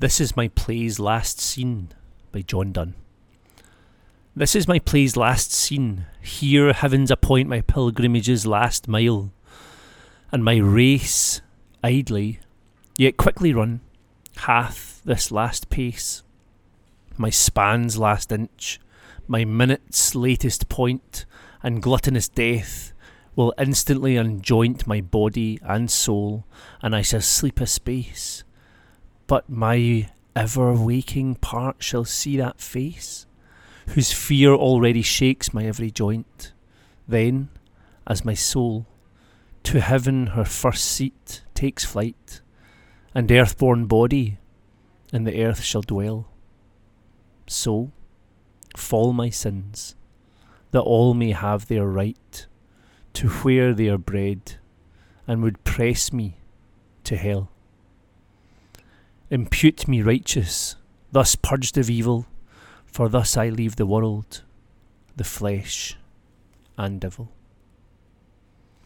This is my play's last scene by John Donne. This is my play's last scene. Here heavens appoint my pilgrimage's last mile, and my race, idly, yet quickly run, hath this last pace. My span's last inch, my minute's latest point, and gluttonous death will instantly unjoint my body and soul, and I shall sleep a space. But my ever waking part shall see that face, whose fear already shakes my every joint. Then, as my soul to heaven her first seat takes flight, and earth-born body in the earth shall dwell, so fall my sins, that all may have their right to where they are bred, and would press me to hell. Impute me righteous, thus purged of evil, for thus I leave the world, the flesh, and devil.